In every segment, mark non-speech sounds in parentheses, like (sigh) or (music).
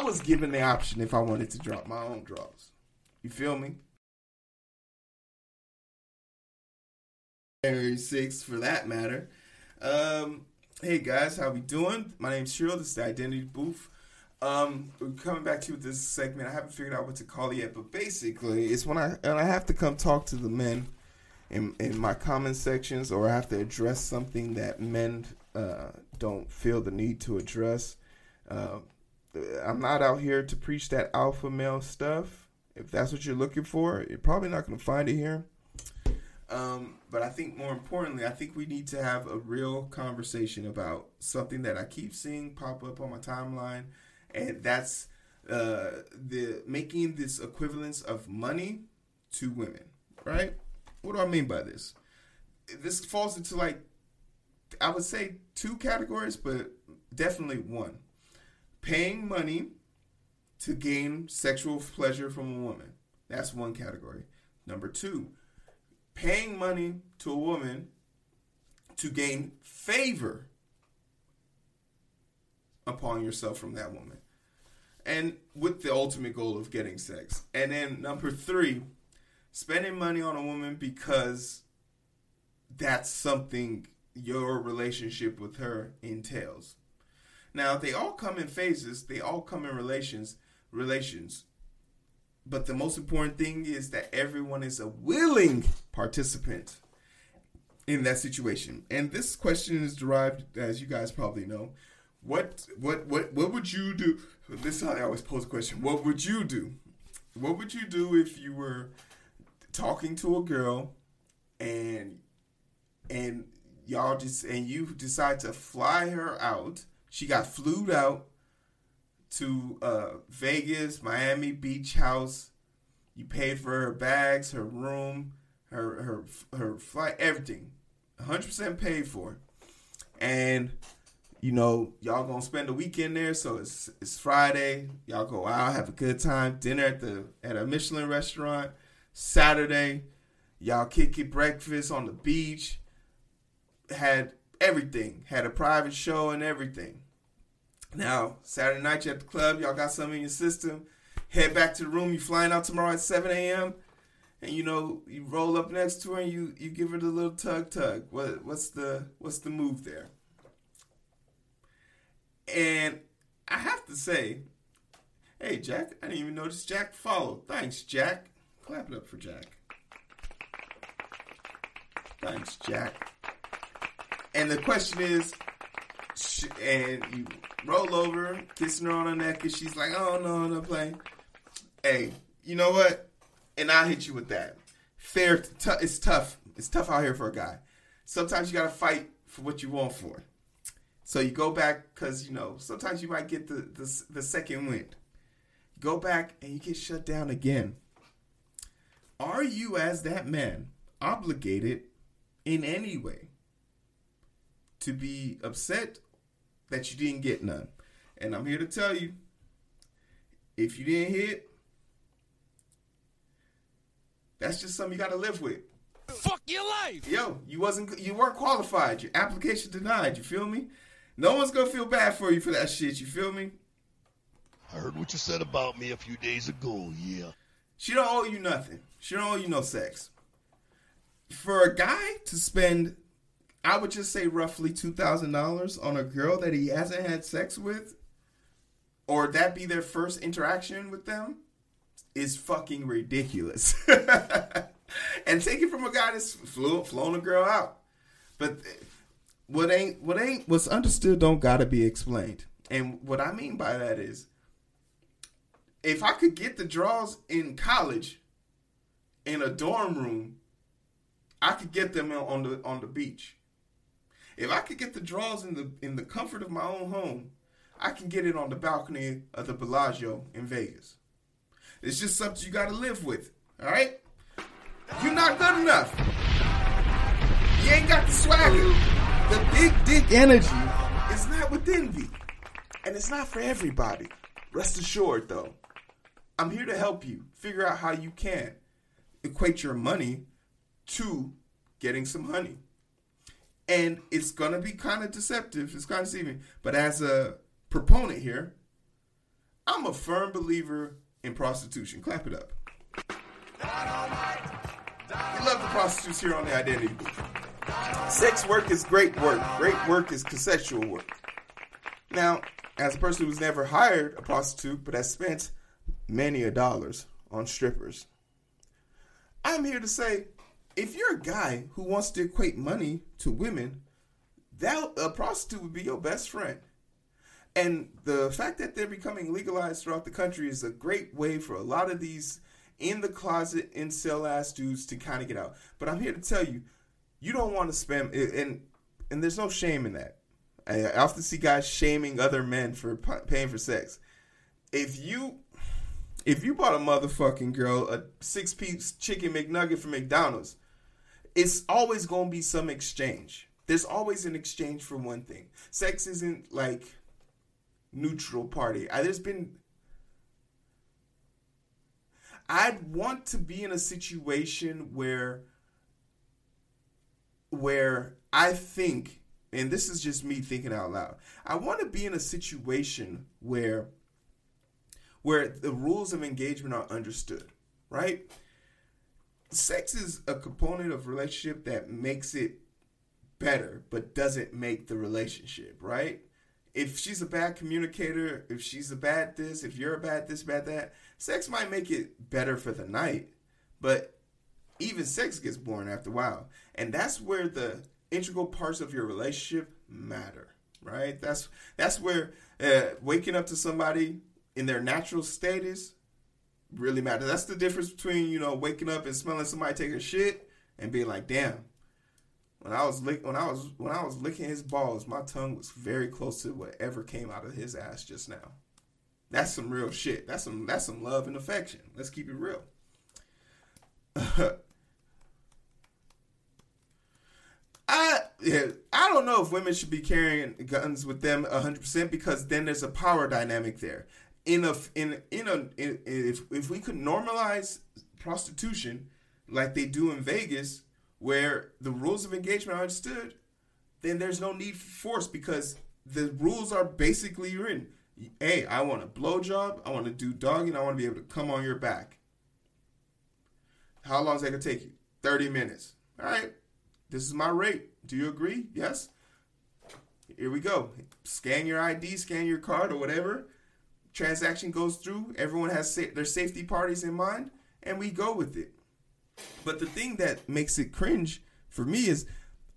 I was given the option if I wanted to drop my own draws. You feel me? January 6th for that matter. Um, hey guys, how we doing? My name's Cheryl. This is the Identity Booth. Um, we're coming back to you with this segment. I haven't figured out what to call it yet, but basically, it's when I and I have to come talk to the men in in my comment sections, or I have to address something that men uh, don't feel the need to address. Uh, I'm not out here to preach that alpha male stuff. If that's what you're looking for, you're probably not going to find it here. Um, but I think more importantly, I think we need to have a real conversation about something that I keep seeing pop up on my timeline, and that's uh, the making this equivalence of money to women. Right? What do I mean by this? This falls into like I would say two categories, but definitely one. Paying money to gain sexual pleasure from a woman. That's one category. Number two, paying money to a woman to gain favor upon yourself from that woman. And with the ultimate goal of getting sex. And then number three, spending money on a woman because that's something your relationship with her entails. Now, they all come in phases, they all come in relations, relations. But the most important thing is that everyone is a willing participant in that situation. And this question is derived, as you guys probably know, what what what what would you do? This is how I always pose a question. What would you do? What would you do if you were talking to a girl and and y'all just and you decide to fly her out? She got flewed out to uh, Vegas, Miami Beach house. You paid for her bags, her room, her her her flight, everything, 100% paid for. And you know, y'all gonna spend the weekend there, so it's it's Friday. Y'all go out, have a good time, dinner at the at a Michelin restaurant. Saturday, y'all kick it breakfast on the beach. Had everything, had a private show and everything. Now, Saturday night you at the club, y'all got something in your system. Head back to the room. You flying out tomorrow at 7 a.m. And you know you roll up next to her and you you give her the little tug tug. What what's the what's the move there? And I have to say, hey Jack, I didn't even notice Jack followed. Thanks, Jack. Clap it up for Jack. Thanks, Jack. And the question is, and you roll over, kissing her on the neck, and she's like, "Oh no, no playing." Hey, you know what? And I hit you with that. Fair, t- it's tough. It's tough out here for a guy. Sometimes you gotta fight for what you want for. So you go back because you know sometimes you might get the, the the second wind. Go back and you get shut down again. Are you, as that man, obligated in any way to be upset that you didn't get none. And I'm here to tell you, if you didn't hit, that's just something you got to live with. Fuck your life. Yo, you wasn't you weren't qualified. Your application denied. You feel me? No one's gonna feel bad for you for that shit. You feel me? I heard what you said about me a few days ago. Yeah. She don't owe you nothing. She don't owe you no sex. For a guy to spend I would just say roughly two thousand dollars on a girl that he hasn't had sex with, or that be their first interaction with them, is fucking ridiculous. (laughs) and take it from a guy that's flew, flown a girl out. But what ain't what ain't what's understood don't gotta be explained. And what I mean by that is, if I could get the draws in college, in a dorm room, I could get them on the on the beach. If I could get the draws in the in the comfort of my own home, I can get it on the balcony of the Bellagio in Vegas. It's just something you got to live with. All right, you're not good enough. You ain't got the swagger. The big dick energy is not within thee, and it's not for everybody. Rest assured, though, I'm here to help you figure out how you can equate your money to getting some honey and it's gonna be kind of deceptive. It's kind of deceiving. But as a proponent here, I'm a firm believer in prostitution. Clap it up. We love the prostitutes here on the Identity Booth. Sex work is great work. Great work is consensual work. Now, as a person who's never hired a prostitute but has spent many a dollars on strippers, I'm here to say if you're a guy who wants to equate money to women, that a prostitute would be your best friend. And the fact that they're becoming legalized throughout the country is a great way for a lot of these in the closet incel ass dudes to kind of get out. But I'm here to tell you, you don't want to spend and and there's no shame in that. I often see guys shaming other men for paying for sex. If you if you bought a motherfucking girl a six piece chicken McNugget from McDonald's, it's always gonna be some exchange. There's always an exchange for one thing. Sex isn't like neutral party. I, there's been I'd want to be in a situation where where I think and this is just me thinking out loud. I want to be in a situation where where the rules of engagement are understood, right? Sex is a component of relationship that makes it better but doesn't make the relationship, right? if she's a bad communicator, if she's a bad this, if you're a bad this, bad that, sex might make it better for the night, but even sex gets boring after a while. And that's where the integral parts of your relationship matter, right? That's that's where uh, waking up to somebody in their natural status really matters. That's the difference between you know waking up and smelling somebody taking shit and being like, damn, when I was lick, when I was when I was licking his balls, my tongue was very close to whatever came out of his ass just now. That's some real shit. That's some that's some love and affection. Let's keep it real. (laughs) I yeah, I don't know if women should be carrying guns with them 100% because then there's a power dynamic there. In a in in a in, if if we could normalize prostitution like they do in Vegas, where the rules of engagement are understood, then there's no need for force because the rules are basically written. Hey, I want a blowjob, I want to do dogging, I want to be able to come on your back. How long is that gonna take you? 30 minutes. All right. This is my rate. Do you agree? Yes. Here we go. Scan your ID, scan your card or whatever. Transaction goes through. Everyone has sa- their safety parties in mind, and we go with it. But the thing that makes it cringe for me is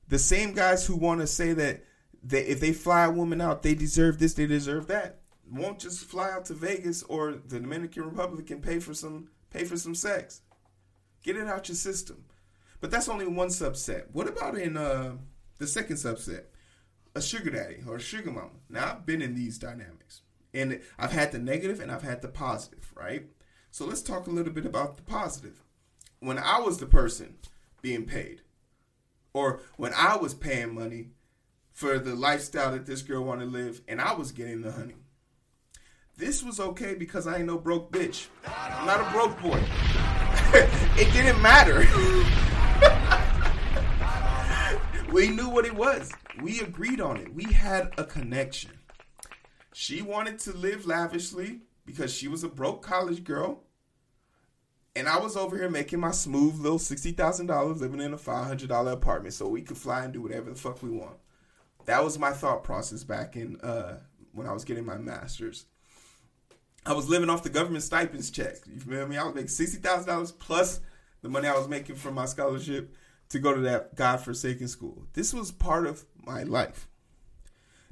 the same guys who want to say that they, if they fly a woman out, they deserve this, they deserve that. Won't just fly out to Vegas or the Dominican Republic and pay for some pay for some sex. Get it out your system. But that's only one subset. What about in uh, the second subset? A sugar daddy or a sugar mama. Now I've been in these dynamics. And I've had the negative and I've had the positive, right? So let's talk a little bit about the positive when I was the person being paid, or when I was paying money for the lifestyle that this girl wanted to live, and I was getting the honey. This was okay because I ain't no broke bitch. I'm not a broke boy. (laughs) it didn't matter. (laughs) we knew what it was. We agreed on it. We had a connection. She wanted to live lavishly because she was a broke college girl and I was over here making my smooth little sixty thousand dollars, living in a five hundred dollar apartment, so we could fly and do whatever the fuck we want. That was my thought process back in uh, when I was getting my master's. I was living off the government stipends check. You feel me? I was making sixty thousand dollars plus the money I was making from my scholarship to go to that godforsaken school. This was part of my life.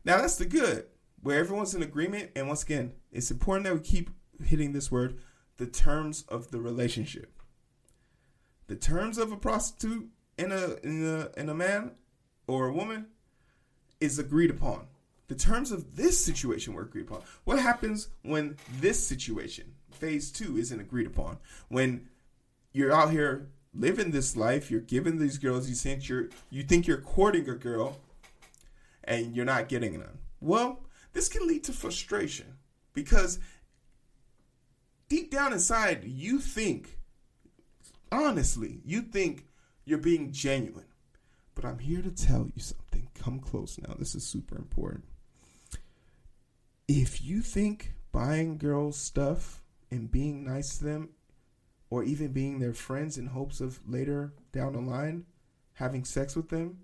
Now that's the good, where everyone's in agreement. And once again, it's important that we keep hitting this word the terms of the relationship. The terms of a prostitute and a, in a, in a man or a woman is agreed upon. The terms of this situation were agreed upon. What happens when this situation, phase two, isn't agreed upon? When you're out here living this life, you're giving these girls, you think you're you think you're courting a girl, and you're not getting none. Well, this can lead to frustration because deep down inside, you think, honestly, you think you're being genuine. But I'm here to tell you something. Come close now. This is super important. If you think buying girls stuff and being nice to them or even being their friends in hopes of later down the line having sex with them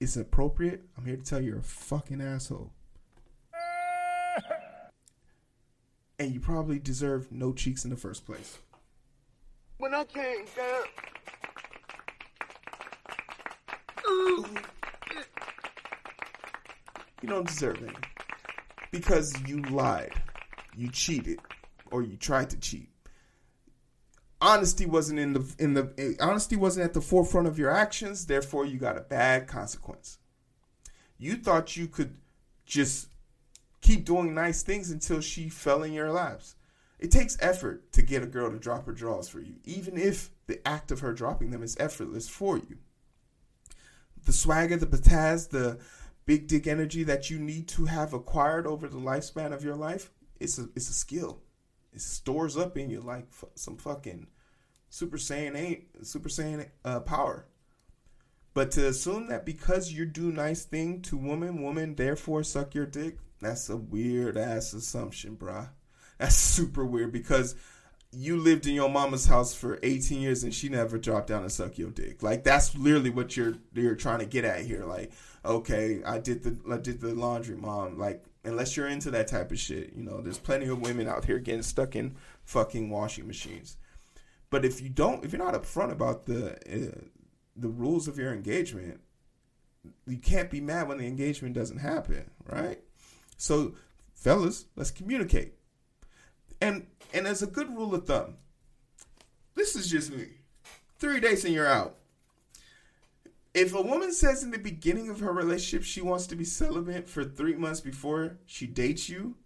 is appropriate, I'm here to tell you you're a fucking asshole. And you probably deserve no cheeks in the first place. When I came down. You don't deserve any. Because you lied. You cheated. Or you tried to cheat. Honesty wasn't in the in the honesty wasn't at the forefront of your actions, therefore you got a bad consequence. You thought you could just keep doing nice things until she fell in your laps. It takes effort to get a girl to drop her drawers for you, even if the act of her dropping them is effortless for you. The swagger, the pizzazz, the big dick energy that you need to have acquired over the lifespan of your life, it's a it's a skill. It stores up in you like f- some fucking Super Saiyan eight, Super Saiyan uh, power. But to assume that because you do nice thing to woman, woman therefore suck your dick, that's a weird ass assumption, bruh. That's super weird because you lived in your mama's house for 18 years and she never dropped down and suck your dick. Like that's literally what you're you're trying to get at here. Like, okay, I did the I did the laundry, mom. Like, unless you're into that type of shit, you know, there's plenty of women out here getting stuck in fucking washing machines. But if you don't, if you're not upfront about the uh, the rules of your engagement, you can't be mad when the engagement doesn't happen, right? So, fellas, let's communicate. And and as a good rule of thumb, this is just me. Three days and you're out. If a woman says in the beginning of her relationship she wants to be celibate for three months before she dates you,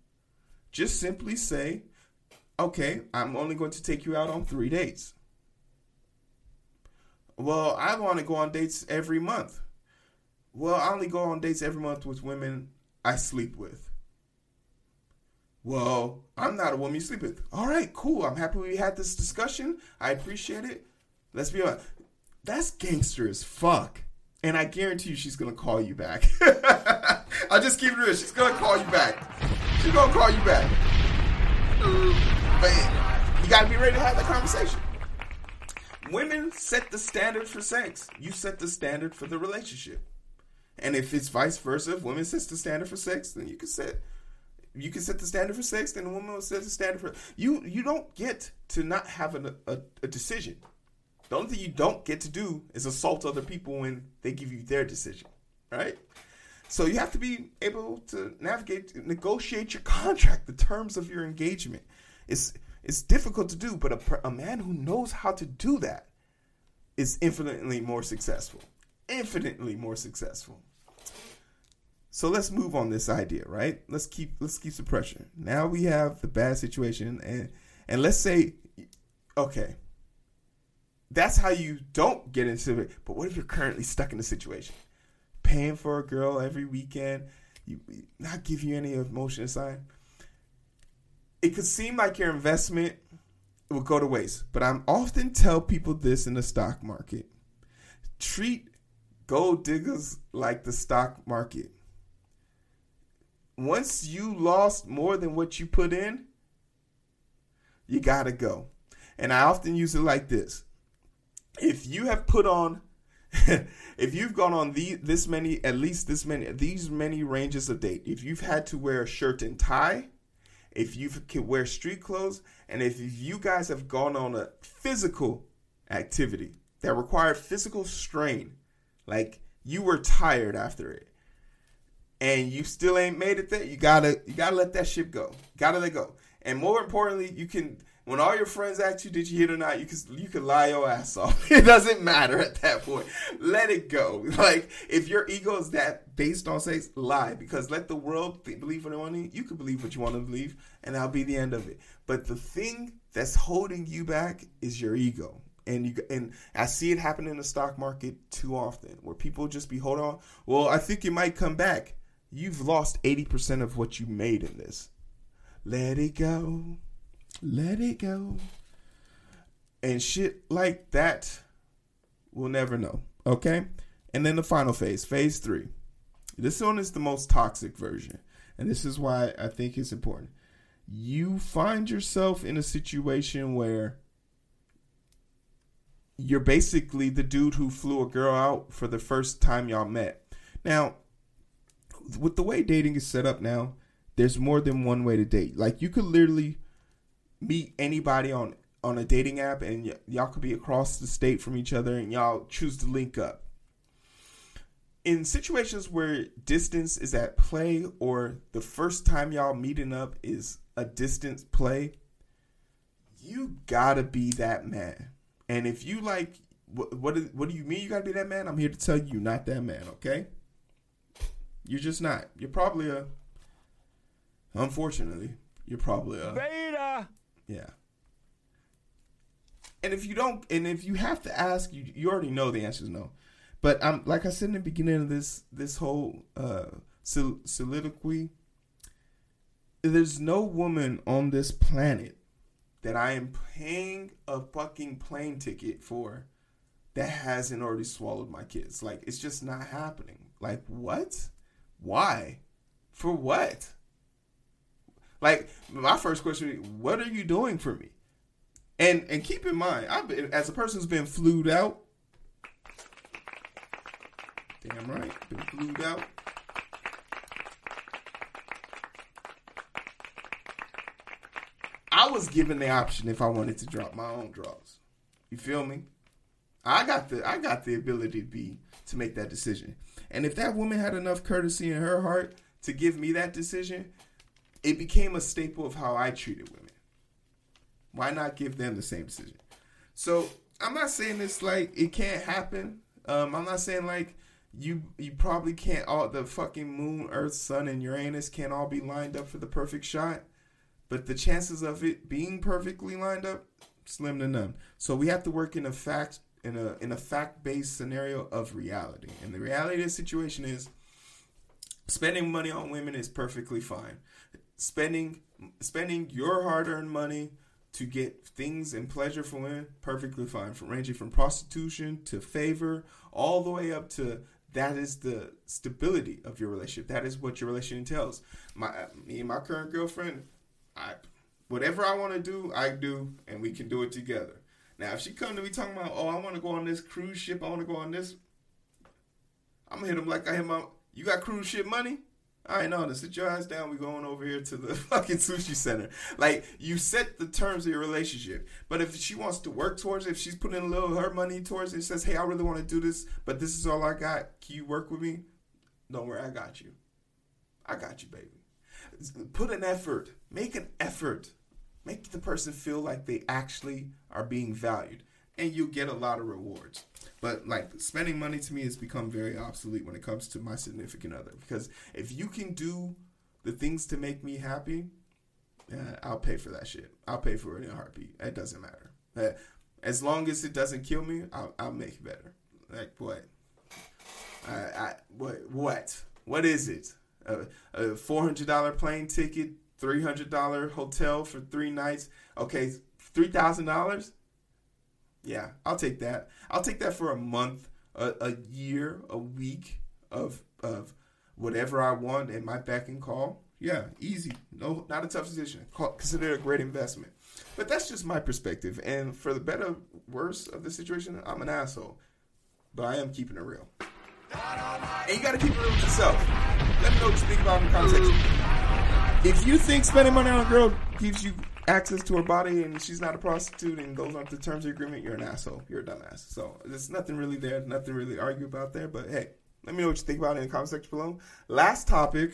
just simply say, okay, I'm only going to take you out on three dates. Well, I want to go on dates every month. Well, I only go on dates every month with women I sleep with. Well, I'm not a woman you sleep with. All right, cool. I'm happy we had this discussion. I appreciate it. Let's be honest. That's gangster as fuck. And I guarantee you she's gonna call you back. (laughs) I'll just keep it real. She's gonna call you back. She's gonna call you back. But you gotta be ready to have that conversation. Women set the standard for sex. You set the standard for the relationship. And if it's vice versa, if women set the standard for sex, then you can set you can set the standard for sex, then the woman will set the standard for you. You don't get to not have a, a, a decision. The only thing you don't get to do is assault other people when they give you their decision, right? So you have to be able to navigate, negotiate your contract, the terms of your engagement. It's it's difficult to do, but a, a man who knows how to do that is infinitely more successful. Infinitely more successful. So let's move on this idea, right? Let's keep let's keep the pressure. Now we have the bad situation, and and let's say, okay, that's how you don't get into it. But what if you're currently stuck in a situation, paying for a girl every weekend, you not give you any emotion aside? It could seem like your investment will go to waste, but I'm often tell people this in the stock market: treat gold diggers like the stock market once you lost more than what you put in, you got to go. And I often use it like this. If you have put on (laughs) if you've gone on the this many at least this many these many ranges of date, if you've had to wear a shirt and tie, if you can wear street clothes, and if you guys have gone on a physical activity that required physical strain, like you were tired after it, and you still ain't made it there, you gotta you gotta let that ship go. Gotta let go. And more importantly, you can when all your friends ask you did you hit or not, you can you can lie your ass off. (laughs) It doesn't matter at that point. Let it go. (laughs) Like if your ego is that based on sex, lie because let the world believe what they want. To. You can believe what you want to believe, and that'll be the end of it. But the thing that's holding you back is your ego. And you and I see it happen in the stock market too often, where people just be hold on. Well, I think it might come back you've lost 80% of what you made in this. Let it go. Let it go. And shit like that, we'll never know. Okay? And then the final phase, phase three. This one is the most toxic version. And this is why I think it's important. you find yourself in a situation where you're basically the dude who flew a girl out for the first time y'all met. Now, with the way dating is set up now, there's more than one way to date. Like you could literally meet anybody on on a dating app and y- y'all could be across the state from each other and y'all choose to link up. In situations where distance is at play or the first time y'all meeting up is a distance play, you gotta be that man. And if you like, what what, is, what do you mean you gotta be that man? I'm here to tell you, you're not that man. Okay, you're just not. You're probably a. Unfortunately, you're probably a Beta. yeah. And if you don't, and if you have to ask, you you already know the answer is no. But I'm like I said in the beginning of this this whole uh, sol- soliloquy. There's no woman on this planet that I am paying a fucking plane ticket for that hasn't already swallowed my kids. Like it's just not happening. Like what? Why? For what? Like my first question, what are you doing for me? And and keep in mind, I've been as a person who's been flewed out. Damn right, been flewed out. I was given the option if I wanted to drop my own draws. You feel me? I got the I got the ability to be to make that decision. And if that woman had enough courtesy in her heart to give me that decision, it became a staple of how I treated women. Why not give them the same decision? So I'm not saying this like it can't happen. Um, I'm not saying like you you probably can't all the fucking moon, earth, sun, and Uranus can't all be lined up for the perfect shot. But the chances of it being perfectly lined up, slim to none. So we have to work in a fact in a in a fact based scenario of reality. And the reality of the situation is spending money on women is perfectly fine. Spending spending your hard earned money to get things and pleasure for women, perfectly fine. From ranging from prostitution to favor, all the way up to that is the stability of your relationship. That is what your relationship entails. My me and my current girlfriend, I whatever I want to do, I do, and we can do it together. Now, if she come to me talking about, oh, I want to go on this cruise ship, I want to go on this, I'm gonna hit him like I hit my. You got cruise ship money? All right, no, to sit your ass down. We going over here to the (laughs) fucking sushi center. Like you set the terms of your relationship. But if she wants to work towards it, if she's putting a little of her money towards it, and says, "Hey, I really want to do this, but this is all I got. Can you work with me?" Don't worry, I got you. I got you, baby. Put an effort. Make an effort. Make the person feel like they actually are being valued, and you'll get a lot of rewards. But like spending money to me has become very obsolete when it comes to my significant other. Because if you can do the things to make me happy, uh, I'll pay for that shit. I'll pay for it in a heartbeat. It doesn't matter. Uh, as long as it doesn't kill me, I'll, I'll make it better. Like what? I, I what what what is it? Uh, a hundred dollar plane ticket, three hundred dollar hotel for three nights. Okay, three thousand dollars. Yeah, I'll take that. I'll take that for a month, a, a year, a week of of whatever I want and my back and call. Yeah, easy. No, not a tough decision. Consider it a great investment. But that's just my perspective. And for the better, worse of the situation, I'm an asshole. But I am keeping it real. And you got to keep it real with yourself. Let me know what you think about in the context. If you think spending money on a girl gives you access to her body and she's not a prostitute and those aren't the terms of agreement, you're an asshole. You're a dumbass. So there's nothing really there, nothing really argue about there. But hey, let me know what you think about it in the comment section below. Last topic